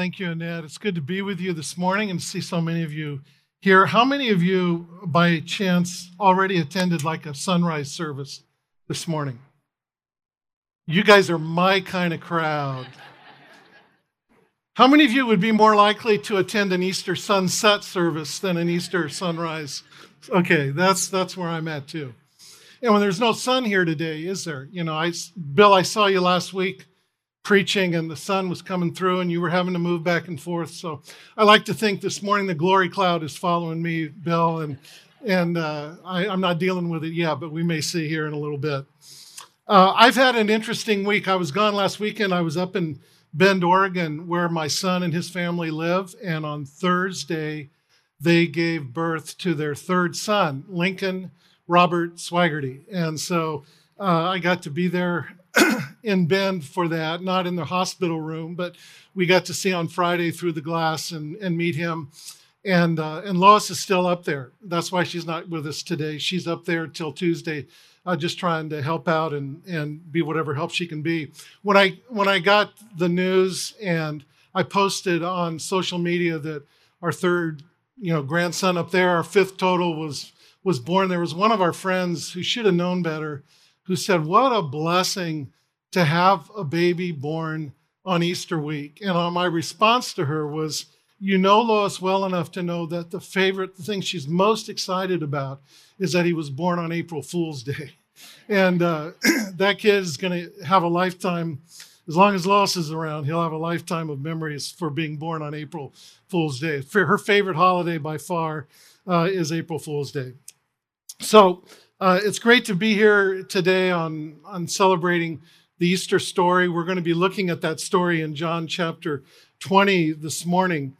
Thank you, Annette. It's good to be with you this morning and see so many of you here. How many of you, by chance, already attended like a sunrise service this morning? You guys are my kind of crowd. How many of you would be more likely to attend an Easter sunset service than an Easter sunrise? Okay, that's that's where I'm at too. And when there's no sun here today, is there? You know, I Bill, I saw you last week preaching and the sun was coming through and you were having to move back and forth. So I like to think this morning the glory cloud is following me, Bill, and and uh, I, I'm not dealing with it yet, but we may see here in a little bit. Uh, I've had an interesting week. I was gone last weekend. I was up in Bend, Oregon, where my son and his family live, and on Thursday they gave birth to their third son, Lincoln Robert Swaggerty, and so uh, I got to be there in Bend for that, not in the hospital room, but we got to see on Friday through the glass and, and meet him. And, uh, and Lois is still up there. That's why she's not with us today. She's up there till Tuesday, uh, just trying to help out and, and be whatever help she can be. When I, when I got the news and I posted on social media that our third you know, grandson up there, our fifth total was, was born, there was one of our friends who should have known better who said, What a blessing to have a baby born on Easter week. And uh, my response to her was, You know Lois well enough to know that the favorite the thing she's most excited about is that he was born on April Fool's Day. And uh, that kid is going to have a lifetime, as long as Lois is around, he'll have a lifetime of memories for being born on April Fool's Day. Her favorite holiday by far uh, is April Fool's Day. So, uh, it's great to be here today on, on celebrating the Easter story. We're going to be looking at that story in John chapter 20 this morning.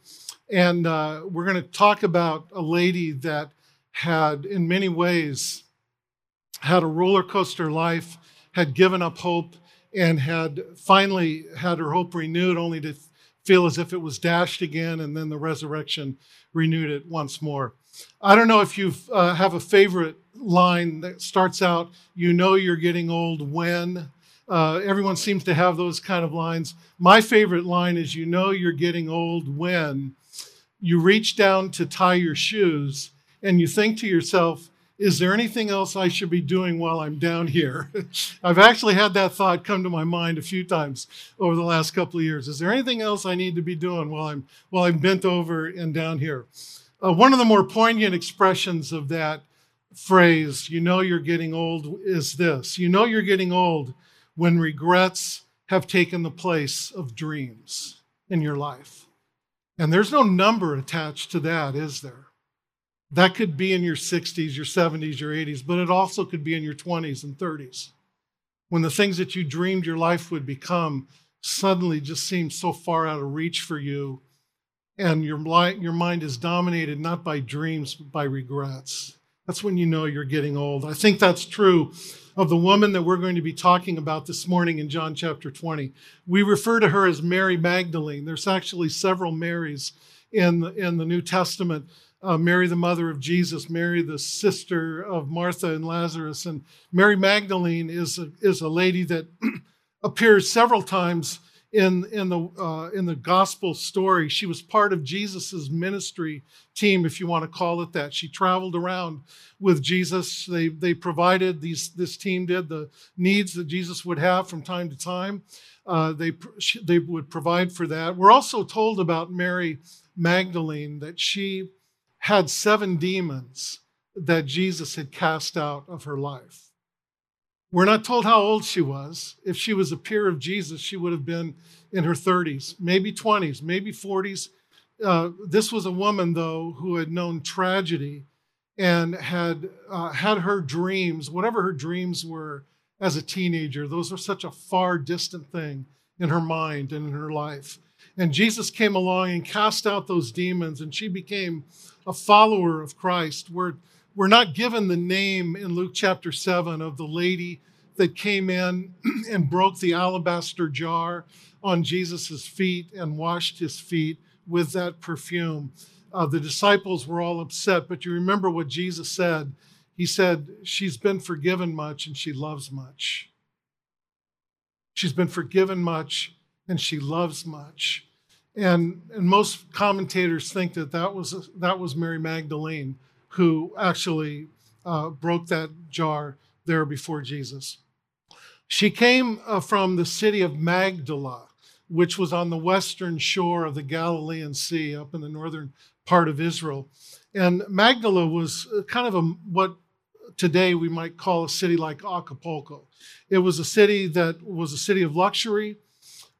And uh, we're going to talk about a lady that had, in many ways, had a roller coaster life, had given up hope, and had finally had her hope renewed, only to feel as if it was dashed again, and then the resurrection renewed it once more. I don't know if you uh, have a favorite line that starts out, you know you're getting old when. Uh, everyone seems to have those kind of lines. My favorite line is, you know you're getting old when you reach down to tie your shoes and you think to yourself, is there anything else I should be doing while I'm down here? I've actually had that thought come to my mind a few times over the last couple of years. Is there anything else I need to be doing while I'm while I'm bent over and down here? Uh, one of the more poignant expressions of that phrase, you know you're getting old, is this you know you're getting old when regrets have taken the place of dreams in your life. And there's no number attached to that, is there? That could be in your 60s, your 70s, your 80s, but it also could be in your 20s and 30s. When the things that you dreamed your life would become suddenly just seem so far out of reach for you and your, your mind is dominated not by dreams, but by regrets. That's when you know you're getting old. I think that's true of the woman that we're going to be talking about this morning in John chapter 20. We refer to her as Mary Magdalene. There's actually several Marys in the, in the New Testament. Uh, Mary, the mother of Jesus, Mary, the sister of Martha and Lazarus. And Mary Magdalene is a, is a lady that appears several times in, in, the, uh, in the gospel story. She was part of Jesus's ministry team, if you want to call it that. She traveled around with Jesus. They, they provided, these, this team did, the needs that Jesus would have from time to time. Uh, they, they would provide for that. We're also told about Mary Magdalene that she had seven demons that Jesus had cast out of her life. We're not told how old she was. If she was a peer of Jesus, she would have been in her 30s, maybe 20s, maybe 40s. Uh, this was a woman, though, who had known tragedy and had uh, had her dreams, whatever her dreams were as a teenager, those were such a far distant thing in her mind and in her life. And Jesus came along and cast out those demons, and she became a follower of Christ. We're we're not given the name in Luke chapter 7 of the lady that came in and broke the alabaster jar on Jesus' feet and washed his feet with that perfume. Uh, the disciples were all upset, but you remember what Jesus said. He said, She's been forgiven much and she loves much. She's been forgiven much and she loves much. And, and most commentators think that that was, that was Mary Magdalene who actually uh, broke that jar there before Jesus. She came uh, from the city of Magdala, which was on the western shore of the Galilean Sea, up in the northern part of Israel. And Magdala was uh, kind of a, what today we might call a city like Acapulco. It was a city that was a city of luxury,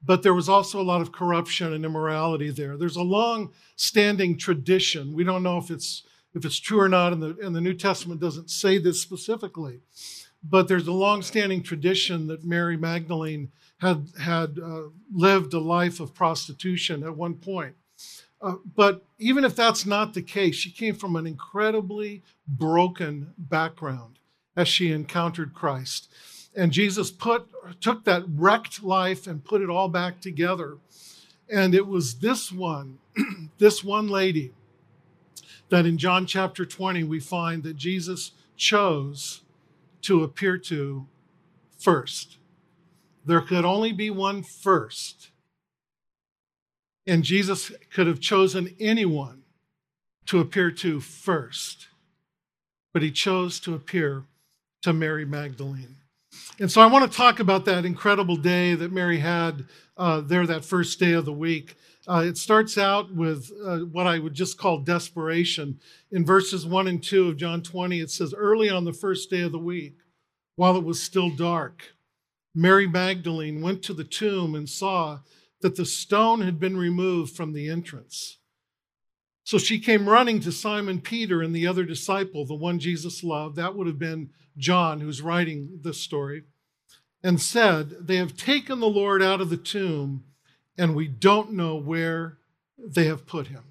but there was also a lot of corruption and immorality there. There's a long standing tradition. We don't know if it's if it's true or not, and the, and the New Testament doesn't say this specifically, but there's a long standing tradition that Mary Magdalene had, had uh, lived a life of prostitution at one point. Uh, but even if that's not the case, she came from an incredibly broken background as she encountered Christ. And Jesus put, took that wrecked life and put it all back together. And it was this one, this one lady, that in John chapter 20 we find that Jesus chose to appear to first. There could only be one first. And Jesus could have chosen anyone to appear to first, but he chose to appear to Mary Magdalene. And so I want to talk about that incredible day that Mary had uh, there that first day of the week. Uh, it starts out with uh, what I would just call desperation. In verses 1 and 2 of John 20, it says, Early on the first day of the week, while it was still dark, Mary Magdalene went to the tomb and saw that the stone had been removed from the entrance. So she came running to Simon Peter and the other disciple, the one Jesus loved. That would have been John, who's writing this story, and said, They have taken the Lord out of the tomb, and we don't know where they have put him.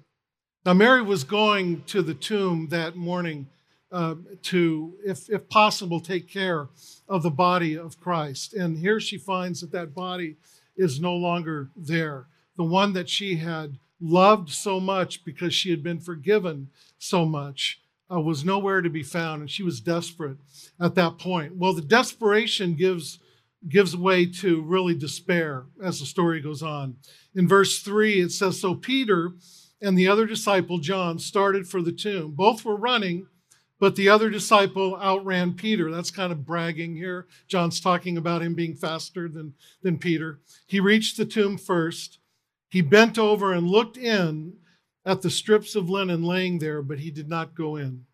Now, Mary was going to the tomb that morning uh, to, if, if possible, take care of the body of Christ. And here she finds that that body is no longer there. The one that she had loved so much because she had been forgiven so much uh, was nowhere to be found, and she was desperate at that point. Well, the desperation gives gives way to really despair as the story goes on. In verse 3, it says So Peter and the other disciple, John, started for the tomb. Both were running, but the other disciple outran Peter. That's kind of bragging here. John's talking about him being faster than, than Peter. He reached the tomb first. He bent over and looked in at the strips of linen laying there, but he did not go in.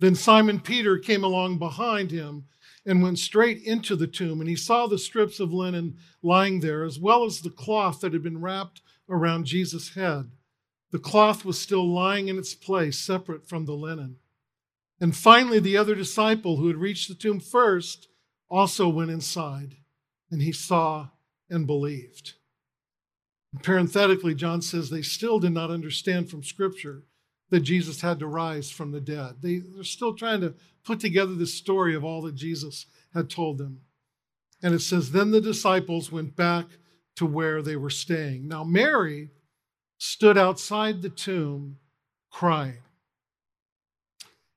Then Simon Peter came along behind him and went straight into the tomb, and he saw the strips of linen lying there, as well as the cloth that had been wrapped around Jesus' head. The cloth was still lying in its place, separate from the linen. And finally, the other disciple who had reached the tomb first also went inside, and he saw and believed. Parenthetically, John says they still did not understand from Scripture that Jesus had to rise from the dead. They, they're still trying to put together the story of all that Jesus had told them. And it says, Then the disciples went back to where they were staying. Now, Mary stood outside the tomb crying.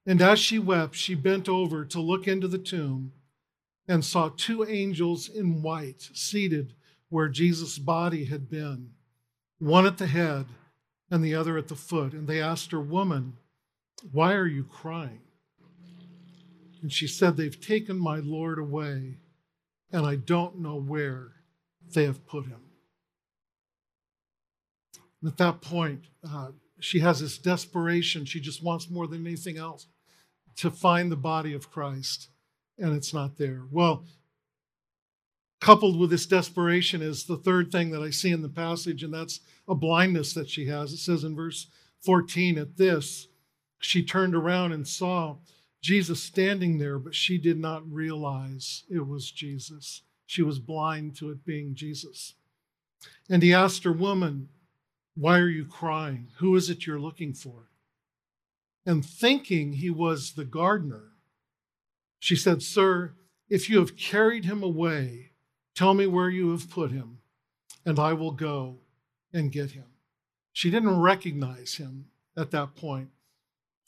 And as she wept, she bent over to look into the tomb and saw two angels in white seated where Jesus' body had been, one at the head and the other at the foot. And they asked her, Woman, why are you crying? And she said, They've taken my Lord away, and I don't know where they have put him. And at that point, uh, she has this desperation. She just wants more than anything else to find the body of Christ, and it's not there. Well, coupled with this desperation is the third thing that I see in the passage, and that's a blindness that she has. It says in verse 14, at this, she turned around and saw Jesus standing there, but she did not realize it was Jesus. She was blind to it being Jesus. And he asked her, Woman, why are you crying? Who is it you're looking for? and thinking he was the gardener, she said, Sir, if you have carried him away, tell me where you have put him, and I will go and get him. She didn't recognize him at that point.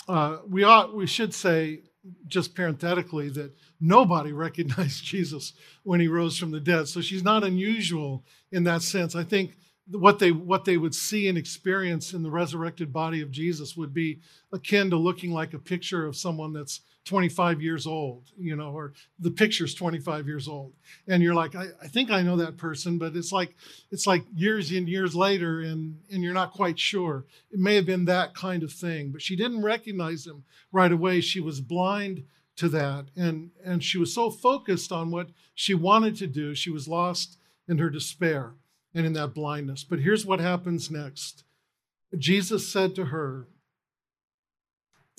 Uh, we ought, we should say, just parenthetically, that nobody recognized Jesus when he rose from the dead. So she's not unusual in that sense. I think what they what they would see and experience in the resurrected body of Jesus would be akin to looking like a picture of someone that's 25 years old, you know, or the picture's 25 years old. And you're like, I, I think I know that person, but it's like it's like years and years later and and you're not quite sure. It may have been that kind of thing, but she didn't recognize him right away. She was blind to that and and she was so focused on what she wanted to do, she was lost in her despair and in that blindness. But here's what happens next Jesus said to her,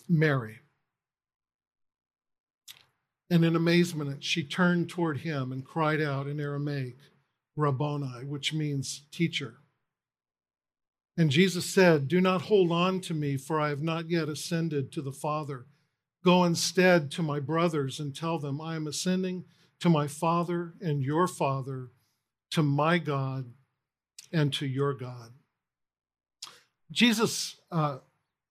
Mary. And in amazement, she turned toward him and cried out in Aramaic, Rabboni, which means teacher. And Jesus said, Do not hold on to me, for I have not yet ascended to the Father. Go instead to my brothers and tell them, I am ascending to my Father and your Father, to my God and to your God. Jesus, uh,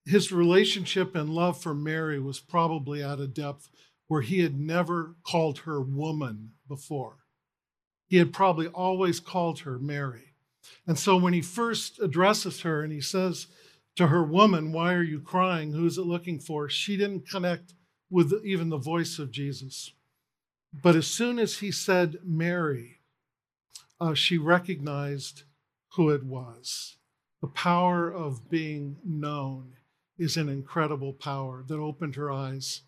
his relationship and love for Mary was probably at a depth where he had never called her woman before. He had probably always called her Mary. And so when he first addresses her and he says to her, Woman, why are you crying? Who is it looking for? She didn't connect with even the voice of Jesus. But as soon as he said Mary, uh, she recognized who it was. The power of being known is an incredible power that opened her eyes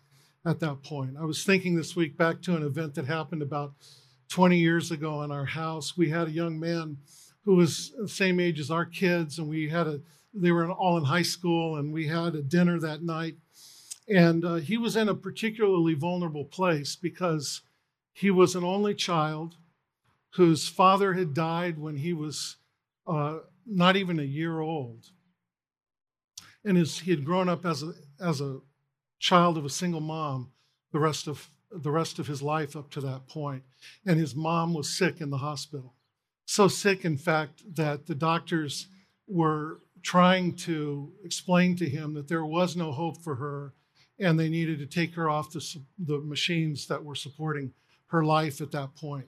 at that point. I was thinking this week back to an event that happened about 20 years ago in our house. We had a young man who was the same age as our kids, and we had a they were all in high school, and we had a dinner that night. And uh, he was in a particularly vulnerable place because he was an only child whose father had died when he was uh, not even a year old. And his, he had grown up as a, as a child of a single mom the rest of the rest of his life up to that. And his mom was sick in the hospital. So sick, in fact, that the doctors were trying to explain to him that there was no hope for her and they needed to take her off the, the machines that were supporting her life at that point.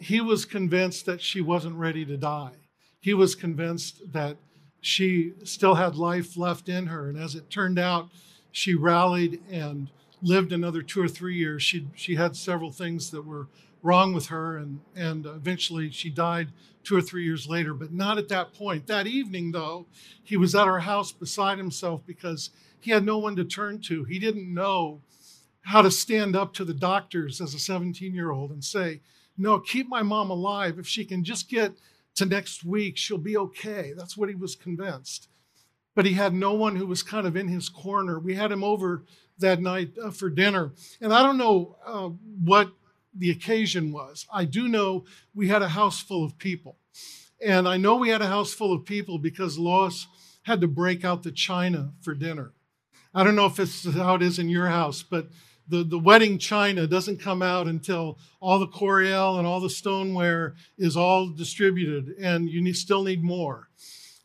He was convinced that she wasn't ready to die he was convinced that she still had life left in her. And as it turned out, she rallied and lived another two or three years. She, she had several things that were wrong with her, and, and eventually she died two or three years later, but not at that point. That evening, though, he was at our house beside himself because he had no one to turn to. He didn't know how to stand up to the doctors as a 17 year old and say, No, keep my mom alive. If she can just get to next week, she'll be okay. That's what he was convinced. But he had no one who was kind of in his corner. We had him over that night uh, for dinner. And I don't know uh, what the occasion was. I do know we had a house full of people. And I know we had a house full of people because Lois had to break out the china for dinner. I don't know if it's how it is in your house, but the, the wedding china doesn't come out until all the Corelle and all the stoneware is all distributed and you need, still need more.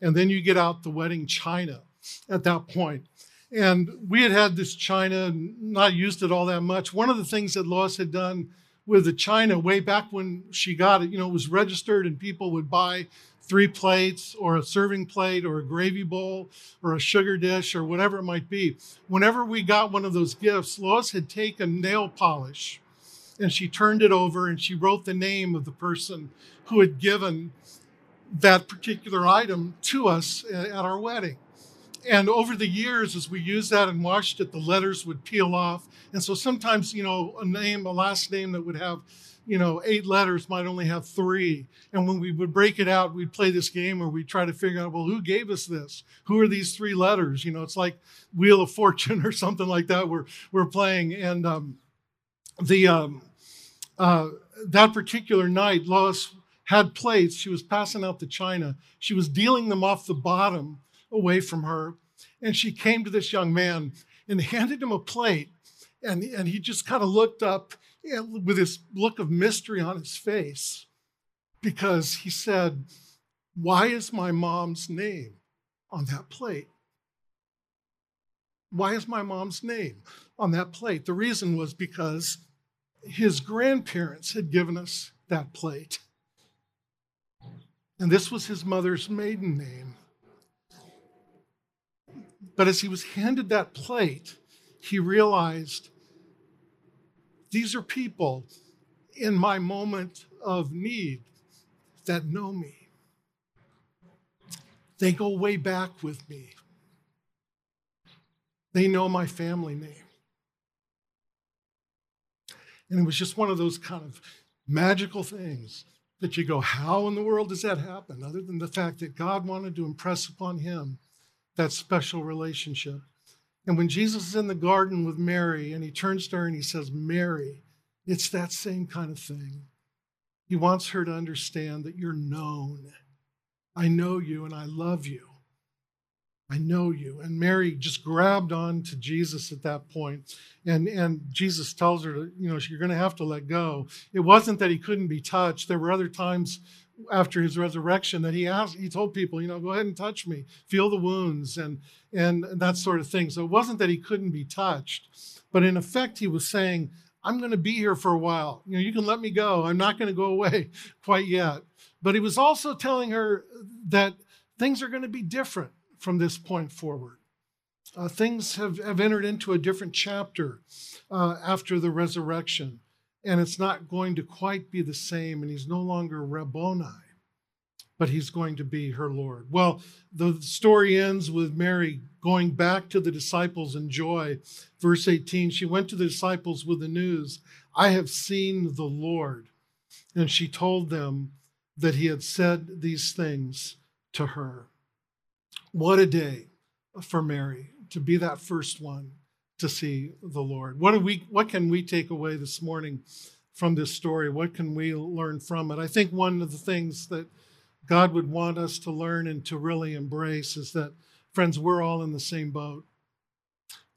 And then you get out the wedding china at that point. And we had had this china, not used it all that much. One of the things that Lois had done with the china way back when she got it, you know, it was registered and people would buy three plates or a serving plate or a gravy bowl or a sugar dish or whatever it might be. Whenever we got one of those gifts, Lois had taken nail polish and she turned it over and she wrote the name of the person who had given that particular item to us at our wedding. And over the years, as we used that and washed it, the letters would peel off. And so sometimes, you know, a name, a last name that would have you know, eight letters might only have three. And when we would break it out, we'd play this game where we try to figure out, well, who gave us this? Who are these three letters? You know, it's like Wheel of Fortune or something like that. We're we're playing, and um, the um, uh, that particular night, Lois had plates. She was passing out the china. She was dealing them off the bottom away from her, and she came to this young man and handed him a plate, and and he just kind of looked up eh, with this look of mystery on his face because he said, Why is my mom's name on that plate? Why is my mom's name on that plate? The reason was because his grandparents had given us that plate. And this was his mother's maiden name. But as he was handed that plate, he realized these are people in my moment of need that know me. They go way back with me. They know my family name. And it was just one of those kind of magical things that you go, how in the world does that happen? Other than the fact that God wanted to impress upon him that special relationship. And when Jesus is in the garden with Mary and he turns to her and he says, Mary, it's that same kind of thing. He wants her to understand that you're known. I know you and I love you. I know you. And Mary just grabbed on to Jesus at that point. And, and Jesus tells her, you know, you're going to have to let go. It wasn't that he couldn't be touched. There were other times after his resurrection that he asked, he told people, you know, go ahead and touch me, feel the wounds and, and that sort of thing. So it wasn't that he couldn't be touched, but in effect, he was saying, I'm going to be here for a while. You know, you can let me go. I'm not going to go away quite yet. But he was also telling her that things are going to be different from this point forward. Uh, things have, have entered into a different chapter uh, after the resurrection, and it's not going to quite be the same, and he's no longer Rabboni, but he's going to be her Lord. Well, the story ends with Mary going back to the disciples in joy. Verse 18 She went to the disciples with the news, I have seen the Lord. And she told them that he had said these things to her. What a day for Mary to be that first one to see the Lord. What do we what can we take away this morning from this story? What can we learn from it? I think one of the things that God would want us to learn and to really embrace is that friends, we're all in the same boat.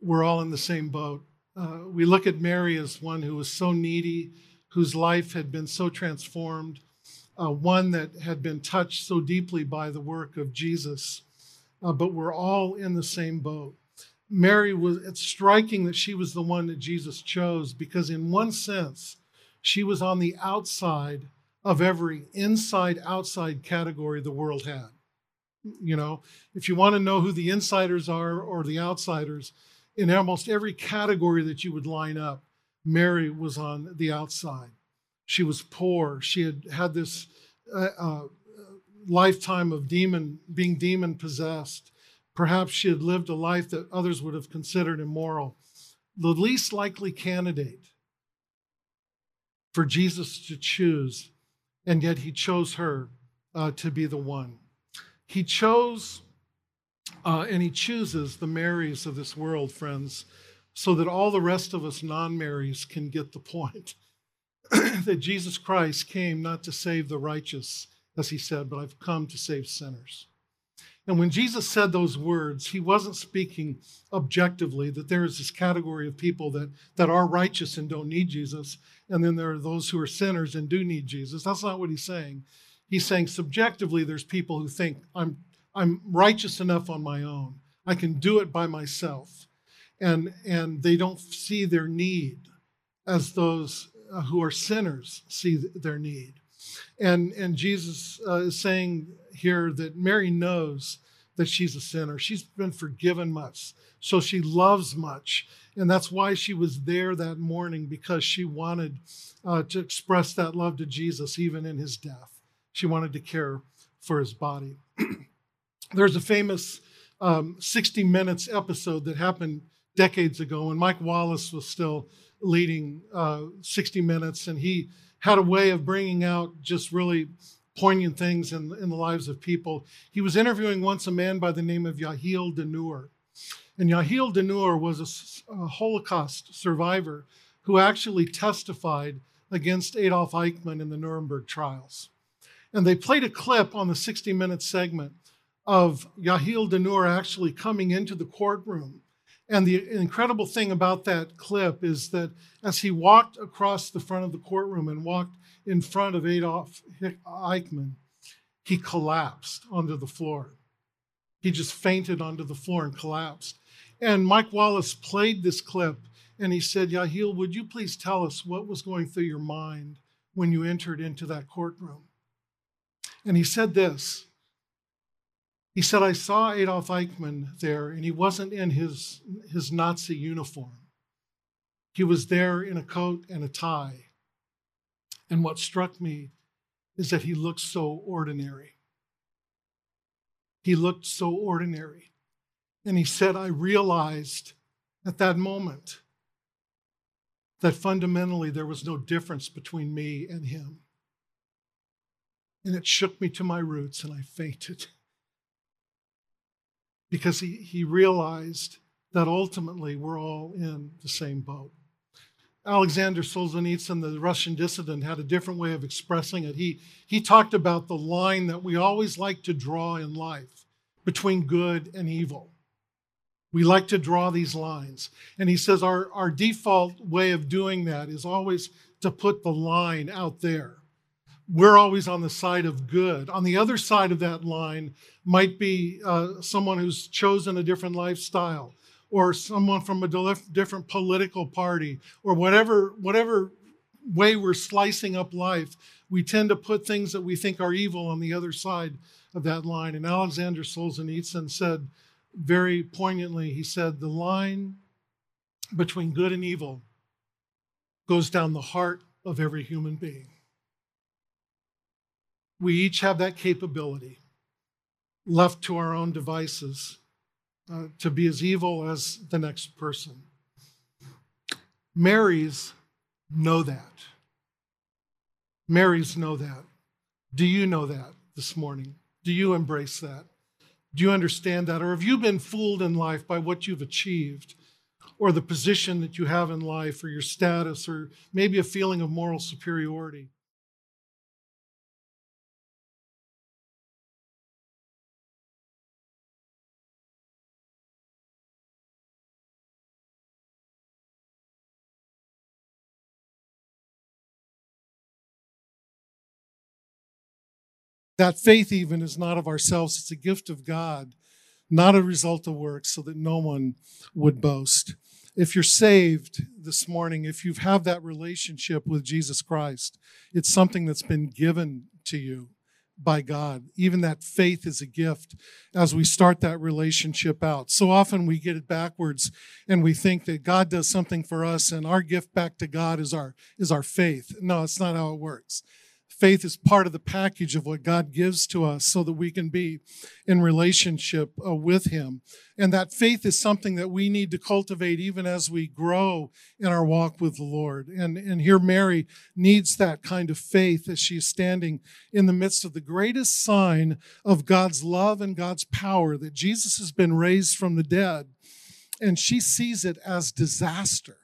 We're all in the same boat. Uh, we look at Mary as one who was so needy, whose life had been so transformed, uh, one that had been touched so deeply by the work of Jesus uh, but we're all in the same boat. Mary was, it's striking that she was the one that Jesus chose because, in one sense, she was on the outside of every inside outside category the world had. You know, if you want to know who the insiders are or the outsiders, in almost every category that you would line up, Mary was on the outside. She was poor. She had had this uh, uh, lifetime of demon being demon possessed. Perhaps she had lived a life that others would have considered immoral. The least likely candidate for Jesus to choose, and yet he chose her uh, to be the one. He chose uh, and he chooses the Marys of this world, friends, so that all the rest of us non Marys can get the point that Jesus Christ came not to save the righteous, as he said, but I've come to save sinners. And when Jesus said those words, he wasn't speaking objectively that there is this category of people that, that are righteous and don't need Jesus, and then there are those who are sinners and do need Jesus. That's not what he's saying. He's saying subjectively, there's people who think, I'm, I'm righteous enough on my own, I can do it by myself. And, and they don't see their need as those uh, who are sinners see their need. And, and Jesus uh, is saying here that Mary knows that she's a sinner. She's been forgiven much, so she loves much. And that's why she was there that morning because she wanted uh, to express that love to Jesus even in his death. She wanted to care for his body. There's a famous um, 60 Minutes episode that happened decades ago when Mike Wallace was still leading uh, 60 Minutes, and he had a way of bringing out just really poignant things in, in the lives of people. He was interviewing once a man by the name of Yehiel Dinur. And Yehiel Dinur was a, a Holocaust survivor who actually testified against Adolf Eichmann in the Nuremberg trials. And they played a clip on the 60 minute segment of Yehiel Dinur actually coming into the courtroom and the incredible thing about that clip is that as he walked across the front of the courtroom and walked in front of Adolf Eichmann, he collapsed onto the floor. He just fainted onto the floor and collapsed. And Mike Wallace played this clip and he said, Yehiel, would you please tell us what was going through your mind when you entered into that courtroom? And he said this He said, I saw Adolf Eichmann there, and he wasn't in his, his Nazi uniform. He was there in a coat and a tie. And what struck me is that he looked so ordinary. He looked so ordinary. And he said, I realized at that moment that fundamentally there was no difference between me and him. And it shook me to my roots and I fainted. Because he, he realized that ultimately we're all in the same boat. Alexander Solzhenitsyn, the Russian dissident, had a different way of expressing it. He, he talked about the line that we always like to draw in life between good and evil. We like to draw these lines. And he says our, our default way of doing that is always to put the line out there. We're always on the side of good. On the other side of that line might be uh, someone who's chosen a different lifestyle or someone from a different political party or whatever whatever way we're slicing up life we tend to put things that we think are evil on the other side of that line and alexander solzhenitsyn said very poignantly he said the line between good and evil goes down the heart of every human being we each have that capability left to our own devices uh, to be as evil as the next person. Marys know that. Marys know that. Do you know that this morning? Do you embrace that? Do you understand that? Or have you been fooled in life by what you've achieved, or the position that you have in life, or your status, or maybe a feeling of moral superiority? That faith, even, is not of ourselves, it's a gift of God, not a result of works, so that no one would boast. If you're saved this morning, if you have that relationship with Jesus Christ, it's something that's been given to you by God. Even that faith is a gift as we start that relationship out. So often we get it backwards and we think that God does something for us and our gift back to God is our is our faith. No, it's not how it works. Faith is part of the package of what God gives to us so that we can be in relationship uh, with Him. And that faith is something that we need to cultivate even as we grow in our walk with the Lord. And, and here, Mary needs that kind of faith as she's standing in the midst of the greatest sign of God's love and God's power that Jesus has been raised from the dead. And she sees it as disaster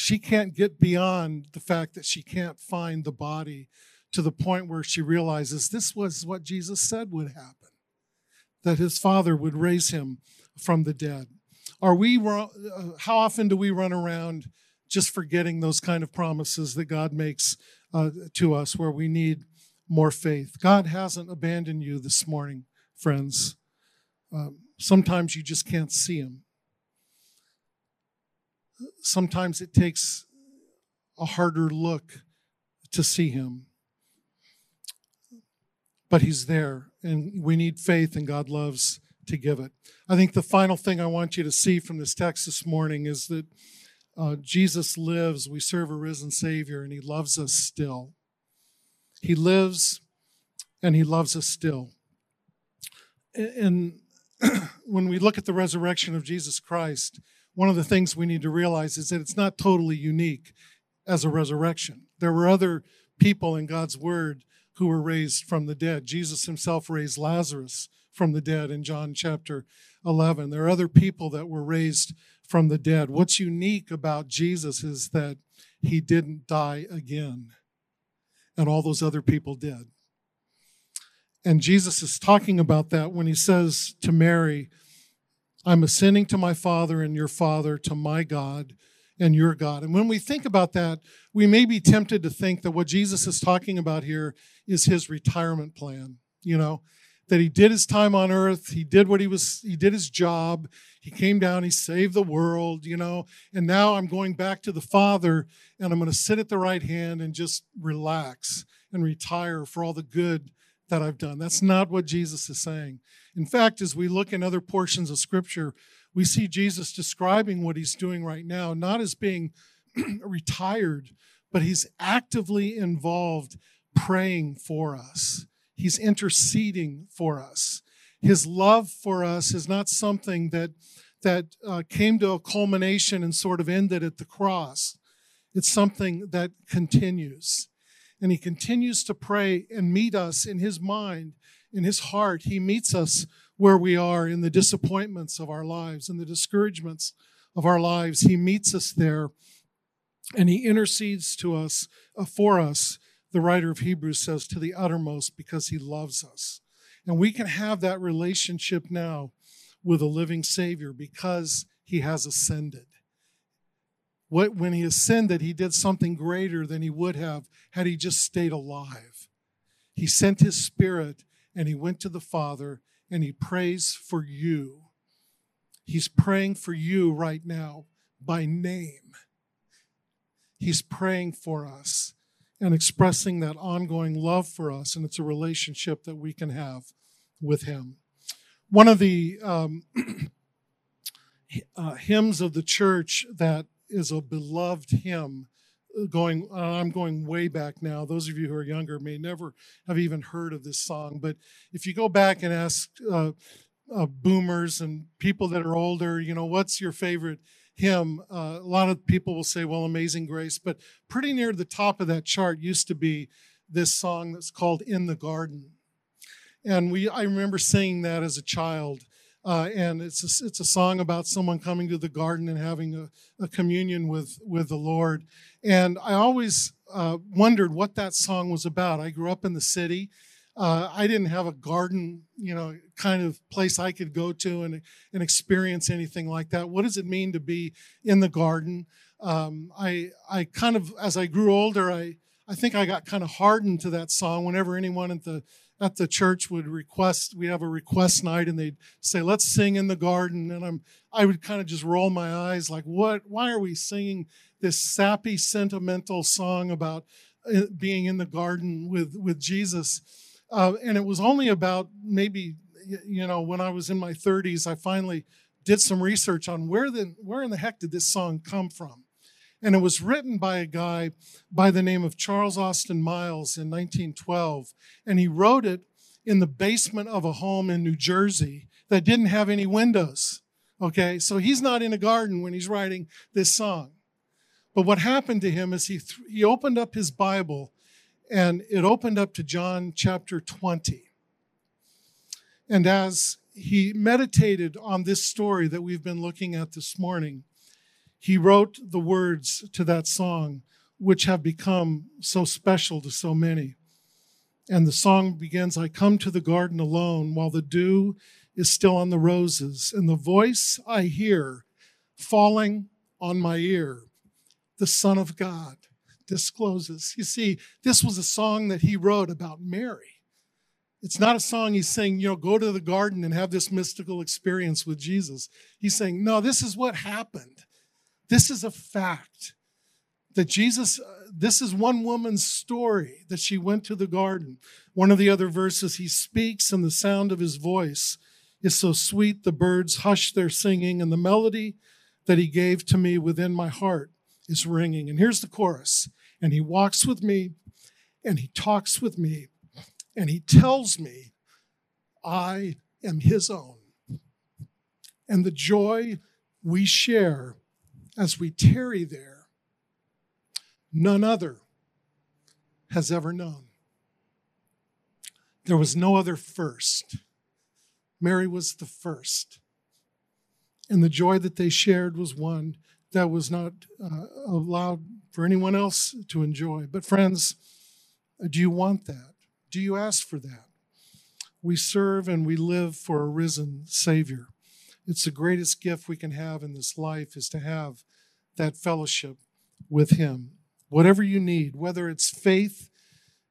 she can't get beyond the fact that she can't find the body to the point where she realizes this was what Jesus said would happen that his father would raise him from the dead. Are we uh, how often do we run around just forgetting those kind of promises that God makes uh, to us where we need more faith? God hasn't abandoned you this morning, friends. Um, sometimes you just can't see him sometimes it takes a harder look to see him. But he's there, and we need faith, and God loves to give it. I think the final thing I want you to see from this text this morning is that uh, Jesus lives. We serve a risen Savior, and he loves us still. He lives, and he loves us still. And when we look at the resurrection of Jesus Christ, one of the things we need to realize is that it's not totally unique as a resurrection. There were other people in God's word who were raised from the dead. Jesus himself raised Lazarus from the dead in John chapter 11. There are other people that were raised from the dead. What's unique about Jesus is that he didn't die again, and all those other people did. And Jesus is talking about that when he says to Mary, I'm ascending to my Father and your Father, to my God and your God. And when we think about that, we may be tempted to think that what Jesus is talking about here is his retirement plan, you know, that he did his time on earth, he did what he was, he did his job, he came down, he saved the world, you know, and now I'm going back to the Father and I'm going to sit at the right hand and just relax and retire for all the good that I've done. That's not what Jesus is saying. In fact, as we look in other portions of Scripture, we see Jesus describing what he's doing right now, not as being retired, but he's actively involved praying for us. He's interceding for us. His love for us is not something that that uh, came to a culmination and sort of ended at the cross. It's something that continues. And he continues to pray and meet us in his mind, in his heart. He meets us where we are in the disappointments of our lives, in the discouragements of our lives. He meets us there and he intercedes to us uh, for us the writer of hebrews says to the uttermost because he loves us and we can have that relationship now with a living savior because he has ascended what, when he ascended he did something greater than he would have had he just stayed alive. He sent his spirit and he went to the father and he prays for you. He's praying for you right now by name. He's praying for us and expressing that ongoing love for us, and it's a relationship that we can have with Him. One of the um, uh, hymns of the church that is a beloved hymn, uh, going, uh, I'm going way back now. Those of you who are younger may never have even heard of this song, but if you go back and ask uh, uh boomers and people that are older, you know, what's your favorite hymn, uh, a lot of people will say, well, Amazing Grace, but pretty near the top of that chart used to be this song that's called In the Garden. And we, I remember singing that as a child. Uh, and it's a, it's a song about someone coming to the garden and having a, a communion with, with the Lord. And I always uh, wondered what that song was about. I grew up in the city, uh, I didn't have a garden, you know, kind of place I could go to and, and experience anything like that. What does it mean to be in the garden? Um, I, I kind of, as I grew older, I, I think I got kind of hardened to that song. Whenever anyone at the at the church would request, we have a request night, and they'd say, "Let's sing in the garden," and I'm, I would kind of just roll my eyes, like, "What? Why are we singing this sappy, sentimental song about uh, being in the garden with with Jesus?" Uh, and it was only about maybe, you know, when I was in my 30s, I finally did some research on where the where in the heck did this song come from. And it was written by a guy by the name of Charles Austin Miles in 1912. And he wrote it in the basement of a home in New Jersey that didn't have any windows. Okay, so he's not in a garden when he's writing this song. But what happened to him is he, th- he opened up his Bible and it opened up to John chapter 20. And as he meditated on this story that we've been looking at this morning, he wrote the words to that song, which have become so special to so many. And the song begins I come to the garden alone while the dew is still on the roses, and the voice I hear falling on my ear, the Son of God discloses. You see, this was a song that he wrote about Mary. It's not a song he's saying, you know, go to the garden and have this mystical experience with Jesus. He's saying, no, this is what happened. This is a fact that Jesus, uh, this is one woman's story that she went to the garden. One of the other verses, he speaks, and the sound of his voice is so sweet, the birds hush their singing, and the melody that he gave to me within my heart is ringing. And here's the chorus and he walks with me and he talks with me and he tells me I am his own. And the joy we share as we tarry there, none other has ever known. There was no other first. Mary was the first. And the joy that they shared was one that was not uh, allowed for anyone else to enjoy. But, friends, do you want that? Do you ask for that? We serve and we live for a risen Savior. It's the greatest gift we can have in this life is to have that fellowship with Him. Whatever you need, whether it's faith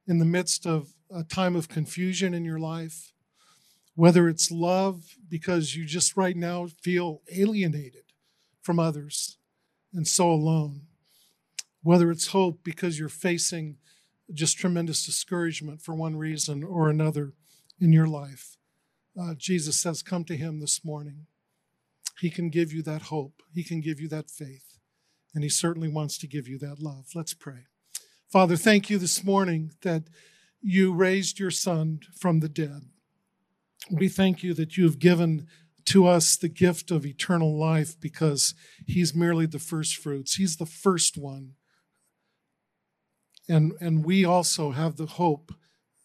in the midst of a time of confusion in your life, whether it's love because you just right now feel alienated from others and so alone, whether it's hope because you're facing just tremendous discouragement for one reason or another in your life, uh, Jesus says, Come to Him this morning. He can give you that hope, He can give you that faith, and He certainly wants to give you that love. Let's pray. Father, thank you this morning that you raised your Son from the dead. We thank you that you have given to us the gift of eternal life because He's merely the first fruits, He's the first one. And, and we also have the hope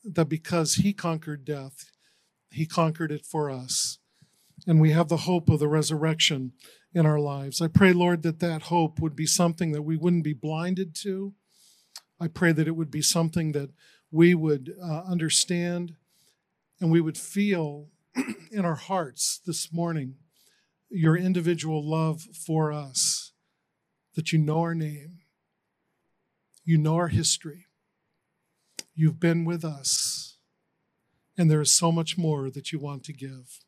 that because He conquered death, He conquered it for us. And we have the hope of the resurrection in our lives. I pray, Lord, that that hope would be something that we wouldn't be blinded to. I pray that it would be something that we would uh, understand and we would feel in our hearts this morning your individual love for us, that you know our name, you know our history, you've been with us, and there is so much more that you want to give.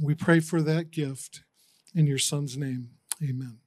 We pray for that gift in your Son's name. Amen.